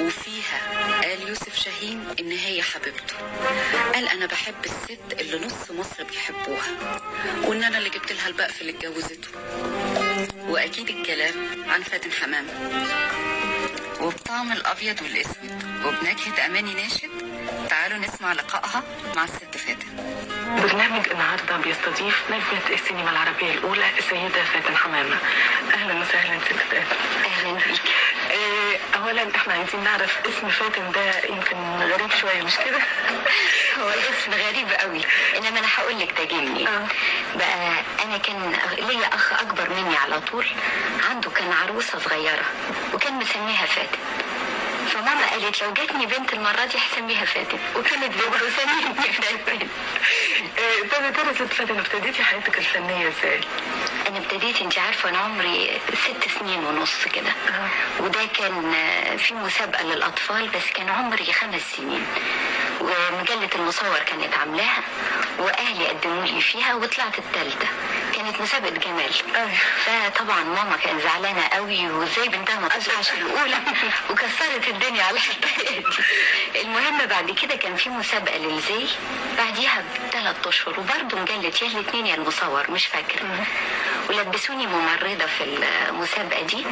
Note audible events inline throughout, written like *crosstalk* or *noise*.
وفيها قال يوسف شاهين إن هي حبيبته. قال أنا بحب الست اللي نص مصر بيحبوها. وإن أنا اللي جبت لها البقف اللي اتجوزته. وأكيد الكلام عن فاتن حمامة. وبطعم الأبيض والأسود. وبنكهة أماني ناشد. تعالوا نسمع لقائها مع الست فاتن. برنامج النهارده بيستضيف نجمة السينما العربية الأولى السيدة فاتن حمامة. أهلا وسهلا ست فاتن. أهلا بيك. أولا إحنا عايزين نعرف اسم فاتن ده يمكن غريب شوية مش كده؟ *laughs* هو الاسم غريب قوي إنما أنا هقول لك تاجلني آه. بقى أنا كان ليا أخ أكبر مني على طول عنده كان عروسة صغيرة وكان مسميها فاتن فماما قالت لو جاتني بنت المرة دي هسميها فاتن وكانت بتسميني فاتن *laughs* آه، طب يا ترى ست فاتن ابتديتي حياتك الفنية إزاي؟ أنا ابتديت انت عارفة أنا عمري ست سنين ونص كده. وده كان في مسابقة للأطفال بس كان عمري خمس سنين. ومجلة المصور كانت عاملاها وأهلي قدموا لي فيها وطلعت الثالثه كانت مسابقة جمال. فطبعا ماما كانت زعلانة قوي وإزاي بنتها ما تطلعش الأولى؟ *laughs* وكسرت الدنيا على دي المهم بعد كده كان في مسابقة للزي بعديها بثلاث أشهر وبرضه مجلة يا الاثنين يا المصور مش فاكره ولبسوني ممرضة في المسابقة دي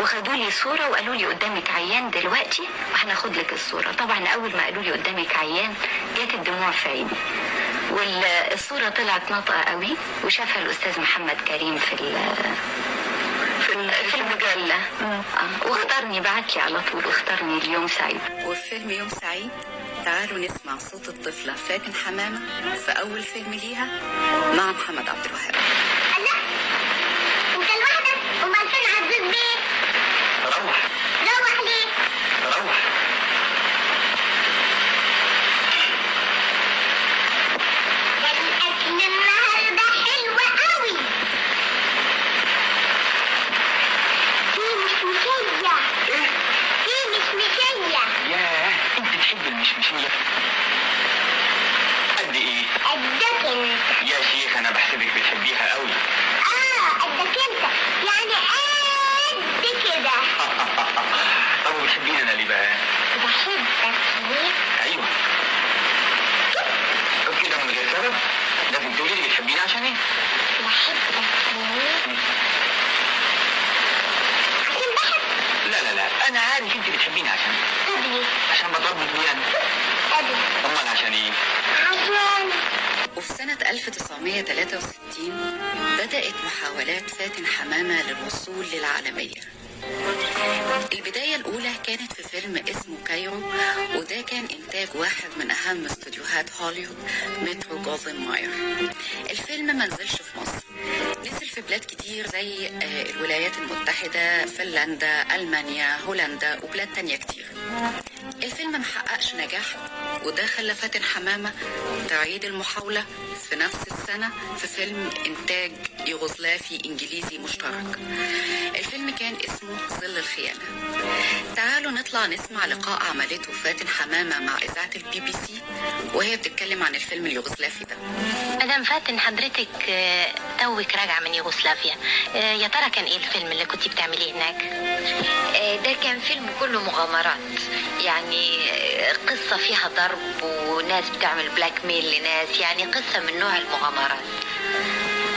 وخدوا لي صورة وقالوا لي قدامك عيان دلوقتي وهناخد لك الصورة. طبعا أول ما قالوا لي قدامك عيان جت الدموع في عيني والصورة طلعت ناطقة قوي وشافها الأستاذ محمد كريم في ال- في ال- في المجلة. آه. واختارني بعت لي على طول واختارني اليوم سعيد. وفي فيلم يوم سعيد تعالوا نسمع صوت الطفلة فاتن حمامة في أول فيلم ليها مع محمد عبد الوهاب الله انت لوحدك امال فين عزيز بيه روح روح ليه روح ده الاكل النهارده حلو قوي في مشمشيه إيه؟ في مشمشيه ياه أنت تحب المشمشية قد إيه؟ قدك انت يا شيخ أنا بحسبك بتحبيها قوي آه قدك انت يعني قد كده طب وبتحبيني أنا ليه بقى؟ بحبك ليه أيوه طب كده من غير سبب لازم تقولي لي بتحبيني عشان إيه؟ بحبك ليه عشان بحب أنا عارف أنت بتحبيني عشان إيه؟ ليه عشان بطبط بيه أنا ابي أمال عشان إيه؟ عشان. وفي سنة 1963 بدأت محاولات فاتن حمامة للوصول للعالمية. البداية الأولى كانت في فيلم اسمه كايرو وده كان إنتاج واحد من أهم استوديوهات هوليوود Metro Goldwyn Mayer الفيلم ما بلاد كتير زي آه، الولايات المتحدة فنلندا ألمانيا هولندا وبلاد تانية كتير. الفيلم محققش نجاح وده خلى فاتن حمامة تعيد المحاولة في نفس السنة في فيلم إنتاج يوغوسلافي إنجليزي مشترك. الفيلم كان اسمه ظل الخيانة. تعالوا نطلع نسمع لقاء عملته فاتن حمامة مع إذاعة البي بي سي وهي بتتكلم عن الفيلم اليوغوسلافي ده. مدام فاتن حضرتك آه، توك راجعة من يوغوسلافيا. آه، يا ترى كان إيه الفيلم اللي كنت بتعمليه هناك؟ آه، ده كان فيلم كله مغامرات. يعني قصة فيها ضرب وناس بتعمل blackmail لناس يعني قصة من نوع المغامرات.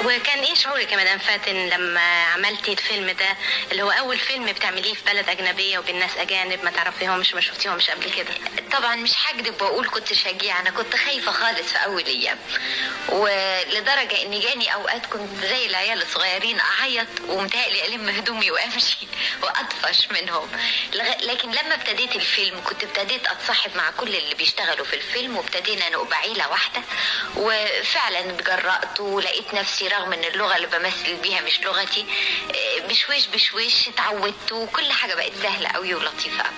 وكان إيه شعورك يا مدام فاتن لما عملتي الفيلم ده؟ اللي هو أول فيلم بتعمليه في بلد أجنبية وبين ناس أجانب ما تعرفيهمش ما شفتيهمش قبل كده. طبعا مش هكذب وأقول كنت شجيعة أنا كنت خايفة خالص في أول أيام. ولدرجة إن جاني أوقات كنت زي العيال الصغيرين أعيط ومتهيألي ألم هدومي وأمشي *laughs* وأطفش منهم. لكن لما ابتديت الفيلم كنت ابتديت أتصاحب مع كل اللي بيشتغلوا في الفيلم وابتدينا نبقى عيلة واحدة. وفعلا اتجرأت ولقيت نفسي رغم إن اللغة اللي بمثل بيها مش لغتي آه، بشويش بشويش اتعودت وكل حاجة بقت سهلة قوي ولطيفة قوي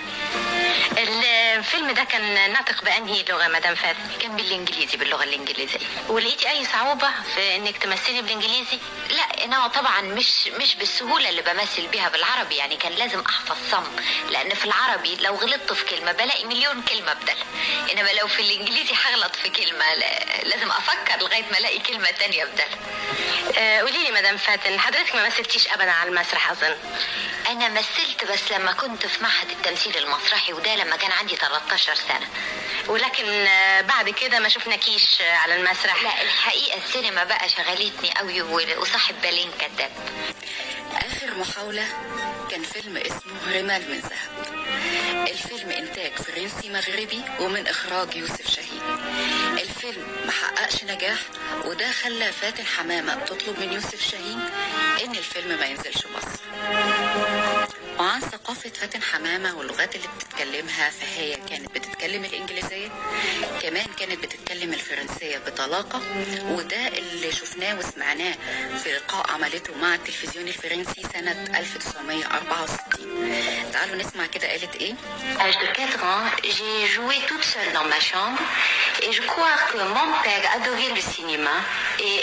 الفيلم ده كان ناطق بأنهي لغة مدام فاتن؟ كان بالإنجليزي باللغة الإنجليزية. ولقيتي أي صعوبة في إنك تمثلي بالإنجليزي؟ لا أنا طبعا مش مش بالسهولة اللي بمثل بيها بالعربي يعني كان لازم أحفظ صم. لأن في العربي لو غلطت في كلمة بلاقي مليون كلمة بدلها إنما لو في الإنجليزي هغلط في كلمة لا- لازم أفكر لغاية ما ألاقي كلمة تانية آه، قولي لي مدام فاتن حضرتك ما مثلتيش ابدا على المسرح أظن؟ أنا مثلت بس لما كنت في معهد التمثيل المسرحي وده لما كان عندي 13 سنة. ولكن آه، بعد كده ما شفناكيش آه، على المسرح. لا الحقيقة السينما بقى شغلتني قوي وصاحب بالين كذاب آخر محاولة كان فيلم اسمه رمال من ذهب الفيلم إنتاج فرنسي مغربي ومن إخراج يوسف شاهين الفيلم محققش نجاح وده خلى فاتن حمامة تطلب من يوسف شاهين إن الفيلم ما ينزلش مصر. مع ثقافة فاتن حمامة واللغات اللي بتتكلمها فهي كانت بتتكلم الإنجليزية كمان كانت بتتكلم الفرنسية بطلاقة وده اللي شفناه وسمعناه في لقاء عملته مع التلفزيون الفرنسي سنة 1964 تعالوا نسمع كده قالت إيه؟ أج دو 4 ans j'ai joué toute seule dans ma chambre et je crois que mon père adorait le cinéma et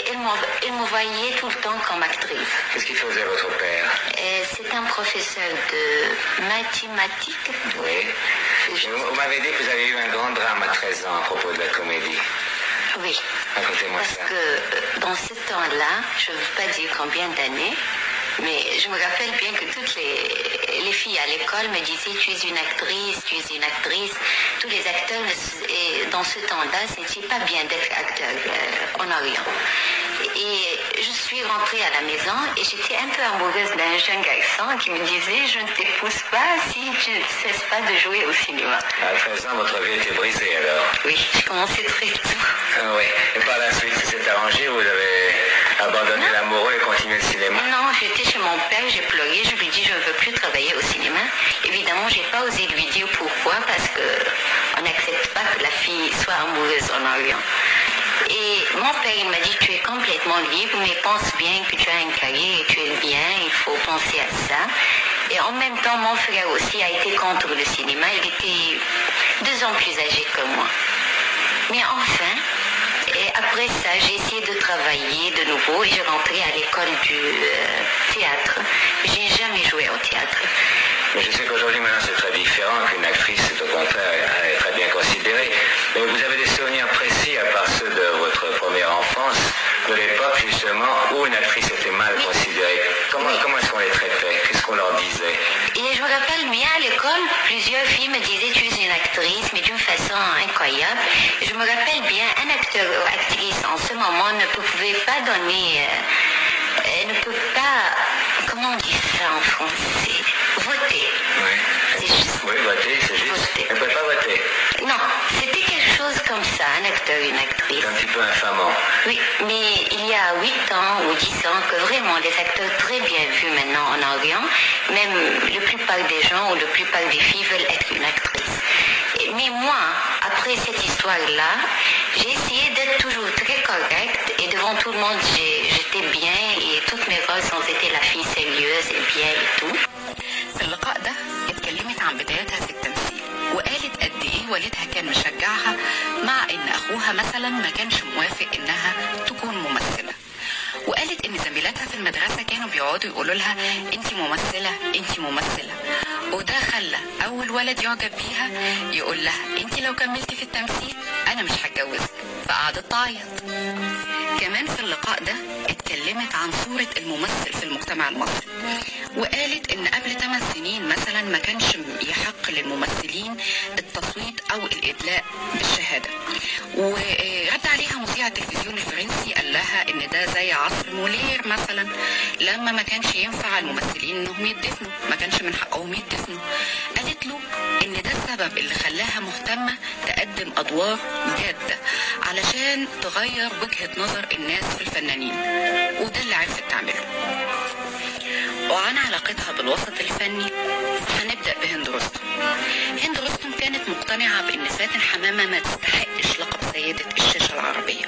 il me voyait tout le temps comme actrice. Qu'est-ce qu'il faisait votre père? Euh, c'est de mathématiques. Oui. Vous, vous m'avez dit que vous avez eu un grand drame à 13 ans à propos de la comédie. Oui, Racontez-moi parce ça. que euh, dans ce temps-là, je ne veux pas dire combien d'années, mais je me rappelle bien que toutes les, les filles à l'école me disaient tu es une actrice, tu es une actrice. Tous les acteurs, et dans ce temps-là, ce n'était pas bien d'être acteur euh, en Orient. Et je suis rentrée à la maison et j'étais un peu amoureuse d'un jeune garçon qui me disait je ne t'épouse pas si tu ne cesses pas de jouer au cinéma. À 13 ans, votre vie était brisée alors. Oui, je commençais très tôt. Ah oui. Et par la suite, ça s'est arrangé, vous avez abandonné l'amoureux et continué le cinéma? Non, j'étais chez mon père, j'ai pleuré, je lui dit je ne veux plus travailler au cinéma. Évidemment, j'ai pas osé lui dire pourquoi parce que on n'accepte pas que la fille soit amoureuse en Orient. Et mon père, il m'a dit tu es complètement libre, mais pense bien que tu as une carrière et tu es bien, il faut penser à ça. Et en même temps, mon frère aussi a été contre le cinéma, il était deux ans plus âgé que moi. Mais enfin, et après ça, j'ai essayé de travailler de nouveau et j'ai rentré à l'école du euh, théâtre. J'ai jamais joué au théâtre. Je sais qu'aujourd'hui, maintenant, c'est très différent, qu'une actrice, c'est au contraire, elle est très bien considérée. Mais vous avez des souvenirs précis, à part ceux de votre première enfance, de l'époque, justement, où une actrice était mal Oui. considérée. Comment, Oui. comment est-ce qu'on les traitait Qu'est-ce qu'on leur disait Et je me rappelle bien à l'école, me disaient tu es une actrice, mais d'une façon incroyable. Je me rappelle bien, un acteur ou actrice en ce moment ne pouvait pas donner, euh, euh, ne peut pas, comment on dit ça en français, voter. Oui. C'est juste. Oui, voter, c'est juste. Voter. Elle ne peut pas voter. Non, c'était quelque chose comme ça, un acteur, une actrice. C'est un petit peu infamant. Oui, mais il y a 8 ans ou 10 ans que vraiment les acteurs très bien vus maintenant en Orient, même la plupart des gens ou la plupart des filles veulent être une actrice. Et- Mais moi, après cette histoire-là, j'ai essayé d'être toujours très correcte et devant tout le monde, j'ai- j'étais bien et toutes mes rôles ont été la fille sérieuse et bien et tout. والدها كان مشجعها مع إن أخوها مثلا ما كانش موافق إنها تكون ممثلة. وقالت إن زميلاتها في المدرسة كانوا بيقعدوا يقولوا لها انت ممثلة انت ممثلة. وده خلى أول ولد يعجب بيها يقول لها انت لو كملتي في التمثيل أنا مش هتجوزك. فقعدت تعيط. كمان في اللقاء ده اتكلمت عن صورة الممثل في المجتمع المصري. وقالت إن قبل 8 سنين مثلا ما كانش يحق للممثلين التصويت أو الإدلاء بالشهادة. ورد عليها مذيع التلفزيون الفرنسي قال لها إن ده زي عصر مولير مثلا لما ما كانش ينفع الممثلين إنهم يدفنوا ما كانش من حقهم يدفنوا. قالت له إن ده السبب اللي خلاها مهتمة تقدم أدوار جادة علشان تغير وجهة نظر الناس في الفنانين. وده اللي عرفت تعمله. وعن علاقتها بالوسط الفني هنبدأ بهند رستم. هند رستم كانت مقتنعة بأن فاتن حمامة ما تستحقش لقب سيدة الشاشة العربية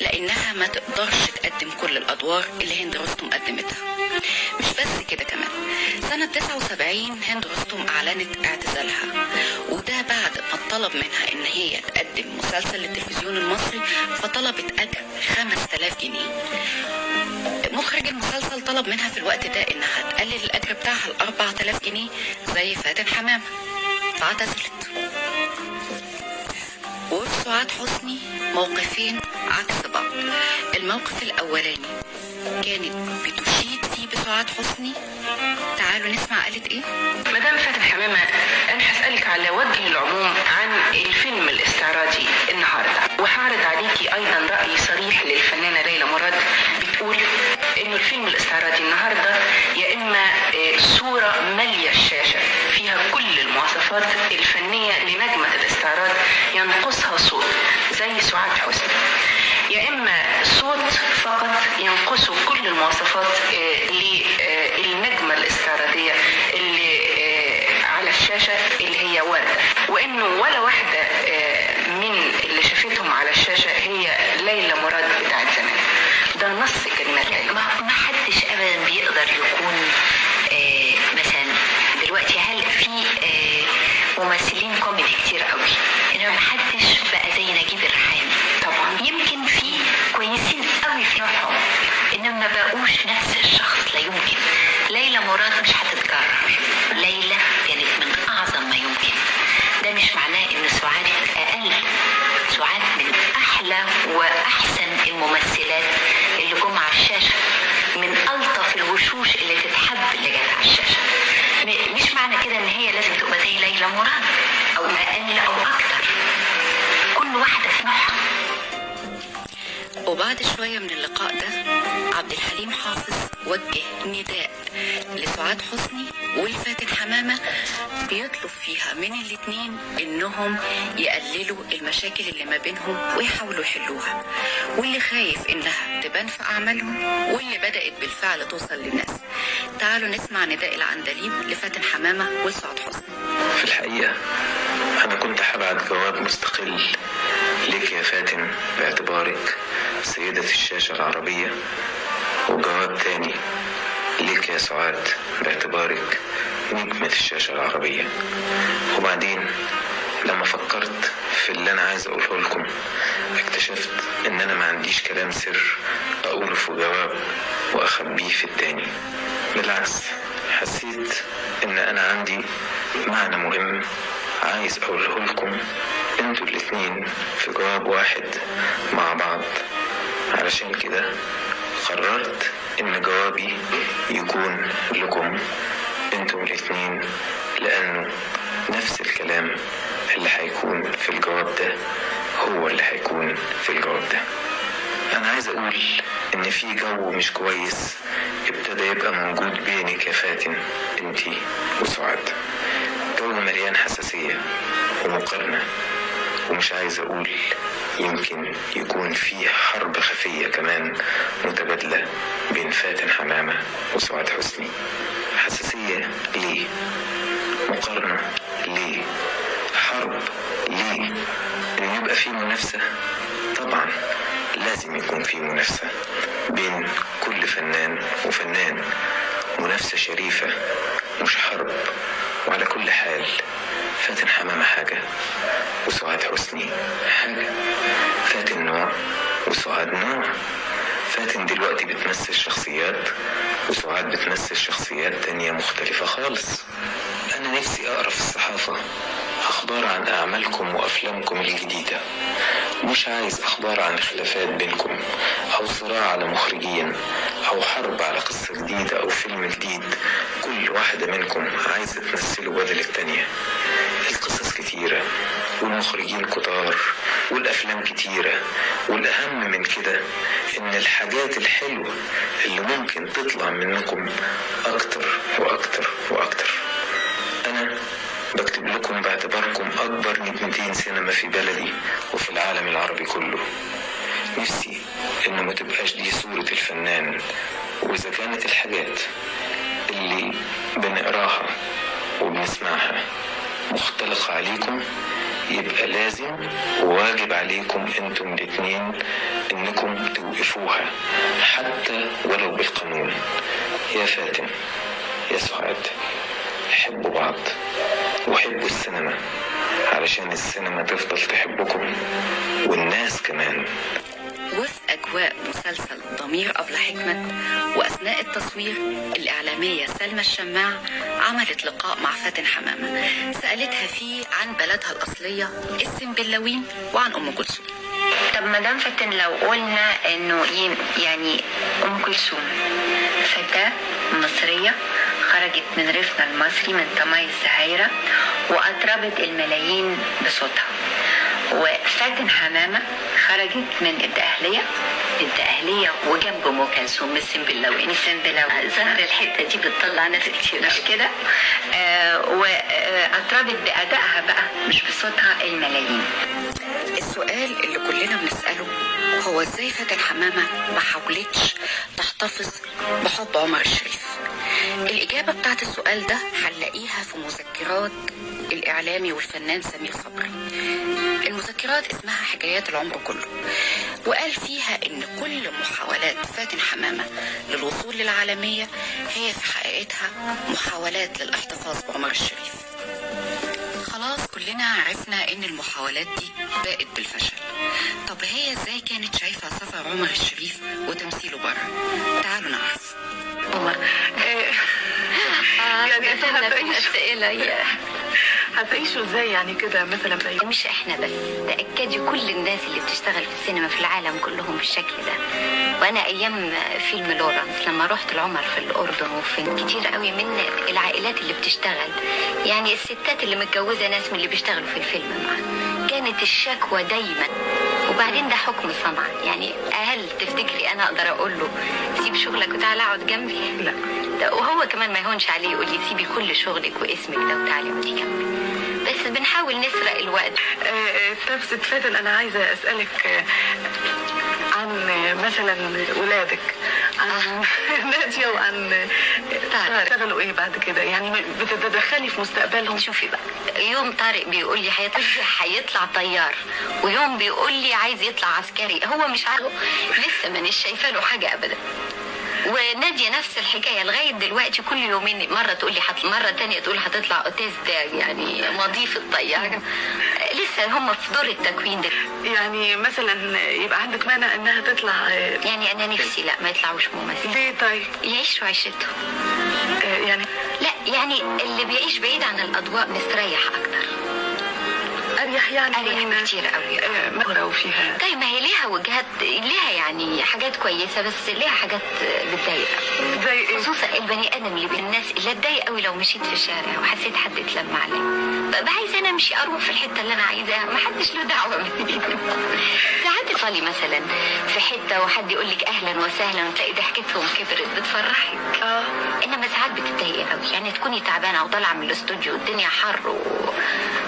لأنها ما تقدرش تقدم كل الأدوار اللي هند رستم قدمتها. مش بس كده كمان. سنة 79 هند رستم أعلنت اعتزالها. وده بعد ما طلب منها إن هي تقدم مسلسل للتلفزيون المصري فطلبت أجر 5000 جنيه. مخرج المسلسل طلب منها في الوقت ده إنها تقلل الأجر بتاعها ل 4000 جنيه زي فاتن حمامة. فاعتزلت. وفي سعاد حسني موقفين عكس بعض. الموقف الأولاني كانت بتشيد فيه بسعاد حسني. تعالوا نسمع قالت إيه؟ مدام فاتن حمامة أنا هسألك على وجه العموم عن الفيلم الاستعراضي النهاردة. وهعرض عليكي أيضا رأي صريح للفنانة ليلى مراد. بتقول إنه الفيلم الاستعراضي النهاردة يا إما آه، صورة مالية الشاشة فيها كل المواصفات الفنية لنجمة الاستعراض ينقصها صوت زي سعاد حسني. يا إما صوت فقط ينقصه كل المواصفات آه، للنجمة الاستعراضية اللي آه، على الشاشة اللي هي ورده وإنه ولا واحدة آه، من اللي شافتهم على الشاشه هي ليلى مراد بتاعت زمان ده نص كلمات ليلى ما ما حدش ابدا بيقدر يكون آه، مثلا دلوقتي هل في آه، ممثلين كوميدي كتير قوي انما ما حدش بقى زي نجيب الريحاني طبعا يمكن في كويسين قوي في نوعهم انما ما بقوش نفس الشخص لا يمكن. ليلى مراد مش هتتكرر. ليلى كانت من أعظم ما يمكن. ده مش معناه إن سعاد أقل. سعاد من أحلى وأحسن الممثلات اللي جم على الشاشة. من ألطف الوشوش اللي تتحب اللي جت على الشاشة. مش معنى كده إن هي لازم تبقى زي ليلى مراد أو أقل أو أكتر. كل واحدة في نوعها. وبعد شوية من اللقاء ده عبد الحليم حافظ وجه نداء لسعاد حسني والفاتن حمامة بيطلب فيها من الاتنين إنهم يقللوا المشاكل اللي ما بينهم ويحاولوا يحلوها. واللي خايف إنها تبان في أعمالهم واللي بدأت بالفعل توصل للناس. تعالوا نسمع نداء العندليب لفاتن حمامة وسعاد حسني. في الحقيقة أنا كنت هبعت جواب مستقل لك يا فاتن باعتبارك سيدة الشاشة العربية وجواب تاني لك يا سعاد باعتبارك نجمة الشاشة العربية. وبعدين لما فكرت في اللي أنا عايز أقوله لكم اكتشفت إن أنا ما عنديش كلام سر أقوله في جواب وأخبيه في التاني. بالعكس حسيت إن أنا عندي معنى مهم عايز أقوله لكم أنتوا الاتنين في جواب واحد مع بعض. علشان كده قررت إن جوابي يكون لكم أنتم الاتنين لأنه نفس الكلام اللي هيكون في الجواب ده هو اللي هيكون في الجواب ده. أنا عايز أقول إن في جو مش كويس ابتدى يبقى موجود بينك يا فاتن انتي وسعاد. جو مليان حساسية ومقارنة. ومش عايز أقول يمكن يكون في حرب خفية كمان متبادلة بين فاتن حمامة وسعاد حسني. حساسية ليه؟ مقارنة ليه؟ حرب ليه؟ إن يبقى في منافسة طبعا لازم يكون في منافسة بين كل فنان وفنان. منافسة شريفة مش حرب. وعلى كل حال فاتن حمامة حاجة وسعاد حسني حاجة. فاتن نوع وسعاد نوع. فاتن دلوقتي بتمثل شخصيات وسعاد بتمثل شخصيات تانية مختلفة خالص. أنا نفسي أقرأ في الصحافة. أخبار عن أعمالكم وأفلامكم الجديدة. مش عايز أخبار عن خلافات بينكم أو صراع على مخرجين أو حرب على قصة جديدة أو فيلم جديد. كل واحدة منكم عايزة تمثله بدل التانية. القصص كتيرة والمخرجين كتار والأفلام كتيرة. والأهم من كده إن الحاجات الحلوة اللي ممكن تطلع منكم أكتر وأكتر وأكتر. أنا بكتب لكم باعتباركم أكبر نجمتين سينما في بلدي وفي العالم العربي كله. نفسي إن ما تبقاش دي صورة الفنان وإذا كانت الحاجات اللي بنقراها وبنسمعها مختلقة عليكم يبقى لازم وواجب عليكم أنتم الاتنين إنكم توقفوها حتى ولو بالقانون. يا فاتن يا سعاد حبوا بعض. وحبوا السينما علشان السينما تفضل تحبكم والناس كمان. وفي أجواء مسلسل ضمير أبلة حكمت وأثناء التصوير الإعلامية سلمى الشماع عملت لقاء مع فاتن حمامة. سألتها فيه عن بلدها الأصلية السنبلاوين وعن أم كلثوم. طب مدام فاتن لو قلنا إنه يعني أم كلثوم فتاة مصرية خرجت من ريفنا المصري من طماي الزهايرة وأطربت الملايين بصوتها. وفاتن حمامة خرجت من الدقهلية الدقهلية وجنب ام كلثوم السنبلاوي السنبلاوي ظهر الحتة دي بتطلع ناس كتير. مش كده؟ آه وأطربت بأدائها بقى مش بصوتها الملايين. السؤال اللي كلنا بنسأله هو إزاي فاتن حمامة ما حاولتش تحتفظ بحب عمر الشريف؟ الإجابة بتاعت السؤال ده هنلاقيها في مذكرات الإعلامي والفنان سمير صبري. المذكرات اسمها حكايات العمر كله وقال فيها إن كل محاولات فاتن حمامة للوصول للعالمية هي في حقيقتها محاولات للاحتفاظ بعمر الشريف. خلاص كلنا عرفنا إن المحاولات دي باءت بالفشل. طب هي إزاي كانت شايفة سفر عمر الشريف وتمثيله بره؟ تعالوا نعرف. يعني أنتوا هتعيشوا يا هتعيشوا إزاي يعني كده مثلا بقى مش إحنا بس تأكدي كل الناس اللي بتشتغل في السينما في العالم كلهم بالشكل ده. وأنا أيام فيلم لورانس لما رحت العمر في الأردن وفي كتير قوي من العائلات اللي بتشتغل. يعني الستات اللي متجوزة ناس من اللي بيشتغلوا في الفيلم معانا كانت الشكوى دايما. وبعدين ده حكم صنع يعني هل تفتكري أنا أقدر أقول له سيب شغلك وتعالى اقعد جنبي. لا. ده وهو كمان ما يهونش عليه يقول لي سيبي كل شغلك واسمك ده وتعالي اقعدي جنبي بس بنحاول نسرق الوقت. آه، آه، ست فاتن أنا عايزة أسألك آه، عن آه، مثلا ولادك عن *laughs* نادية وعن آه، طارق. اشتغلوا إيه بعد كده؟ يعني بتتدخلي في مستقبلهم؟ شوفي بقى يوم طارق بيقول لي هيطلع *laughs* هيطلع طيار ويوم بيقول لي عايز يطلع عسكري. هو مش عارف لسه مانيش شايفة له حاجة ابدا. ونادية نفس الحكاية لغاية دلوقتي كل يومين مرة تقول لي حت... مرة تانية تقول هتطلع hôtesse ده يعني مضيف الطياره لسه هم في دور التكوين ده. يعني مثلا يبقى عندك مانع إنها تطلع يعني أنا نفسي لا ما يطلعوش ممثل. ليه طيب؟ يعيشوا عيشتهم. آه، يعني؟ لا يعني اللي بيعيش بعيد عن الأضواء مستريح أكتر. اريح يعني اريح كتير قوي. آه، مغرى وفيها طيب ما هي ليها وجهات ليها يعني حاجات كويسة بس ليها حاجات بتضايق زي إيه؟ خصوصا البني آدم اللي الناس اللي اتضايق قوي لو مشيت في الشارع وحسيت حد اتلم عليا ببقى عايزه أنا أمشي أروح في الحتة اللي أنا عايزاها ما حدش له دعوة بيا ساعات تصلي مثلا في حتة وحد يقول لك أهلا وسهلا وتلاقي ضحكتهم كبرت بتفرحك. آه. إنما ساعات بتتضايقي قوي. يعني تكوني تعبانة وطالعة من الاستوديو والدنيا حر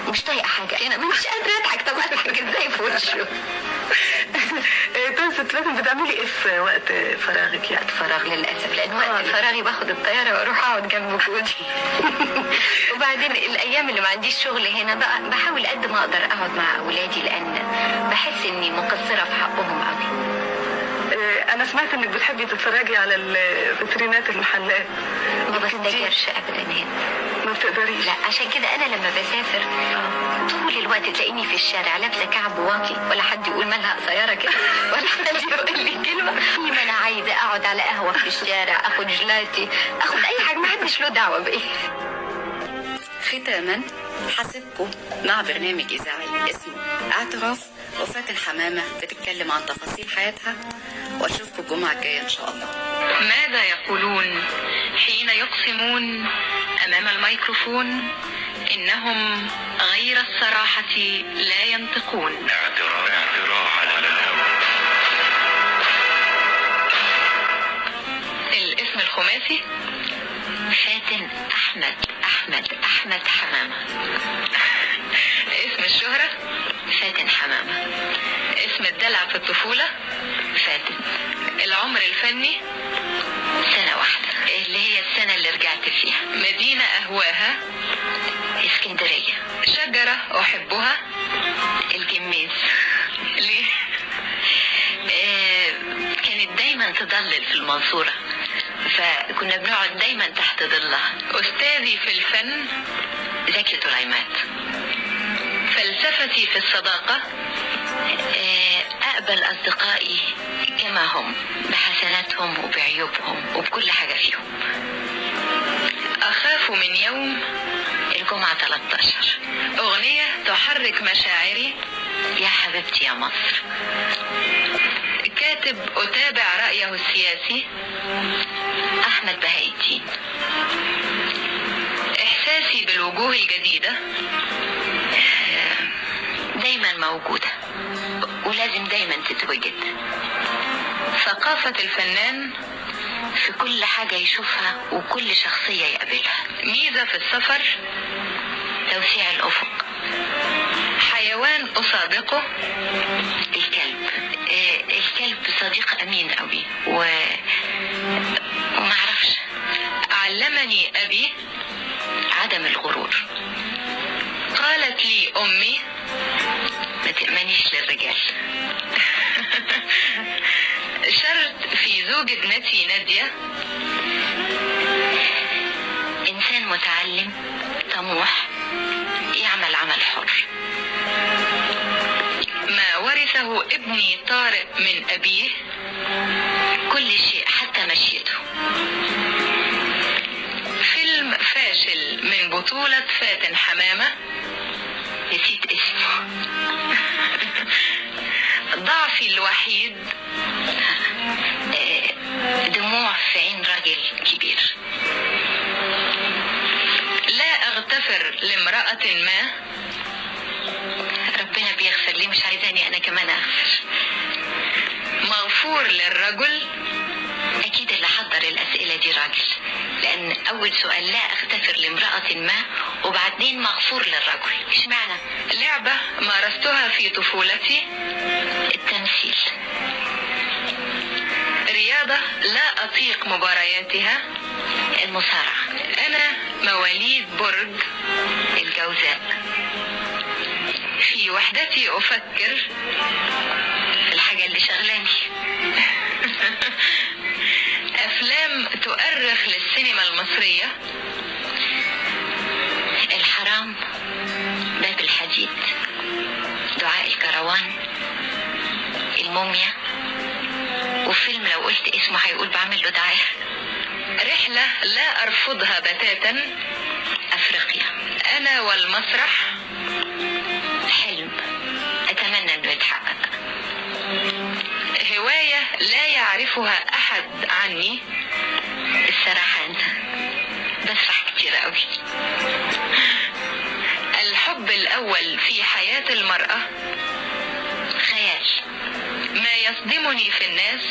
ومش طايقة حاجة. أنا مش قادرة أضحك. طب اضحك إزاي في وشه *laughs* طب ست فاتن بتعملي إيه في وقت فراغك يعني؟ فراغ للأسف. لأن وقت فراغي باخد الطيارة وأروح أقعد جنب جوزي *laughs* وبعدين الأيام اللي ما عنديش شغل هنا بقى بحاول قد ما أقدر أقعد مع أولادي لأن بحس إني مقصرة في حقهم أنا سمعت إنك بتحبي تتفرجي على الفيترينات المحلات. ما بستجرش ابدا هنا. ما بتقدريش. لا عشان كده أنا لما بسافر طول الوقت تلاقيني في الشارع لابسة كعب واطي ولا حد يقول مالها قصيرة كده *laughs* ولا حد يقول لي كلمة. ما أنا عايزة أقعد على قهوة في الشارع أخد جلاتي أخد أي حاجة ما حدش له دعوة بايه ختاما حاسبكم مع برنامج إذاعي اسمه اعتراف وفاتن حمامة بتتكلم عن تفاصيل حياتها وأشوفكم الجمعة الجاية إن شاء الله. ماذا يقولون حين يقسمون أمام الميكروفون إنهم غير الصراحة لا ينطقون؟ اعتراف اعتراف على الهوى الاسم الخماسي فاتن أحمد أحمد أحمد حمامة. اسم الشهرة؟ فاتن حمامة. اسم الدلع في الطفولة؟ فاتن. العمر الفني؟ سنة واحدة. اللي هي السنة اللي رجعت فيها. مدينة أهواها؟ اسكندرية. شجرة أحبها؟ الجميز. ليه؟ آه، كانت دايما تضلل في المنصورة. فكنا بنقعد دايما تحت ظلها أستاذي في الفن زكي طليمات فلسفتي في الصداقة آه، أقبل أصدقائي كما هم بحسناتهم وبعيوبهم وبكل حاجة فيهم. أخاف من يوم الجمعة 13 أغنية تحرك مشاعري. يا حبيبتي يا مصر. كاتب أتابع رأيه السياسي أحمد بهاء الدين. إحساسي بالوجوه الجديدة دايما موجودة ولازم دايما تتوجد. ثقافة الفنان في كل حاجة يشوفها وكل شخصية يقابلها. ميزة في السفر توسيع الأفق. حيوان اسابقه الكلب. آه، الكلب صديق أمين قوي و... ومعرفش علمني أبي عدم الغرور. قالت لي أمي ما تأمنيش للرجال. *laughs* شرط في زوج ابنتي نادية. إنسان متعلم طموح يعمل عمل حر. ما ورثه ابني طارق من أبيه كل شيء حتى مشيته. فيلم فاشل من بطولة فاتن حمامة. نسيت اسمه. *laughs* ضعفي الوحيد. آه، دموع في عين راجل كبير. لا أغتفر لامرأة ما. ربنا بيغفر لي مش عايزاني أنا كمان أغفر. مغفور للرجل؟ أكيد اللي حضر الأسئلة دي راجل لأن أول سؤال لا أغتفر لامرأة ما وبعدين مغفور للرجل. إشمعنى؟ لعبة مارستها في طفولتي. التمثيل. رياضة لا أطيق مبارياتها. المصارعة. أنا مواليد برج الجوزاء. في وحدتي أفكر الحاجة اللي شغلاني. *laughs* أفلام تؤرخ للسينما المصرية. الحرام باب الحديد دعاء الكروان الموميا وفيلم لو قلت اسمه هيقول بعمل له دعاية رحلة لا أرفضها بتاتا أفريقيا. أنا والمسرح حلم أتمنى إنه يتحقق هواية لا يعرفها أحد عني. الصراحة أنت. بسرح كتير قوي الحب الأول في حياة المرأة. خيال. ما يصدمني في الناس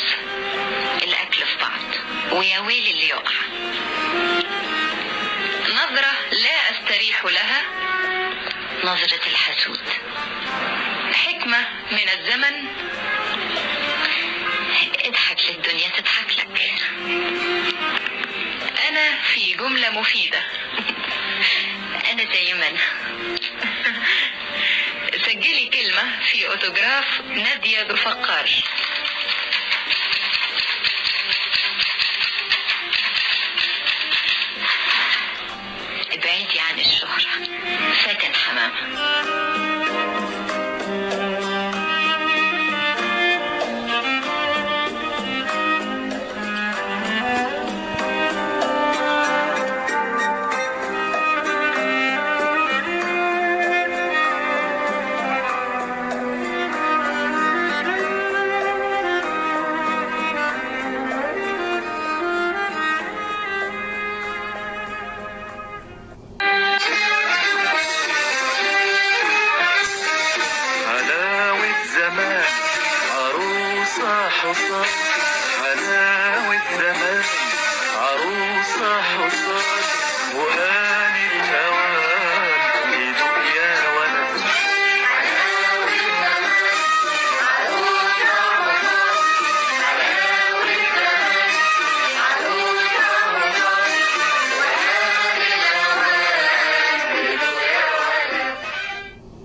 الأكل في بعض. ويا ويل اللي يقع. نظرة لا أستريح لها. نظرة الحسود حكمة من الزمن. اضحك للدنيا تضحك لك. أنا في جملة مفيدة. أنا زي ما أنا سجلي كلمة في أوتوغراف نادية ذوالفقار ابعدي الشهرة. فاتن حمامة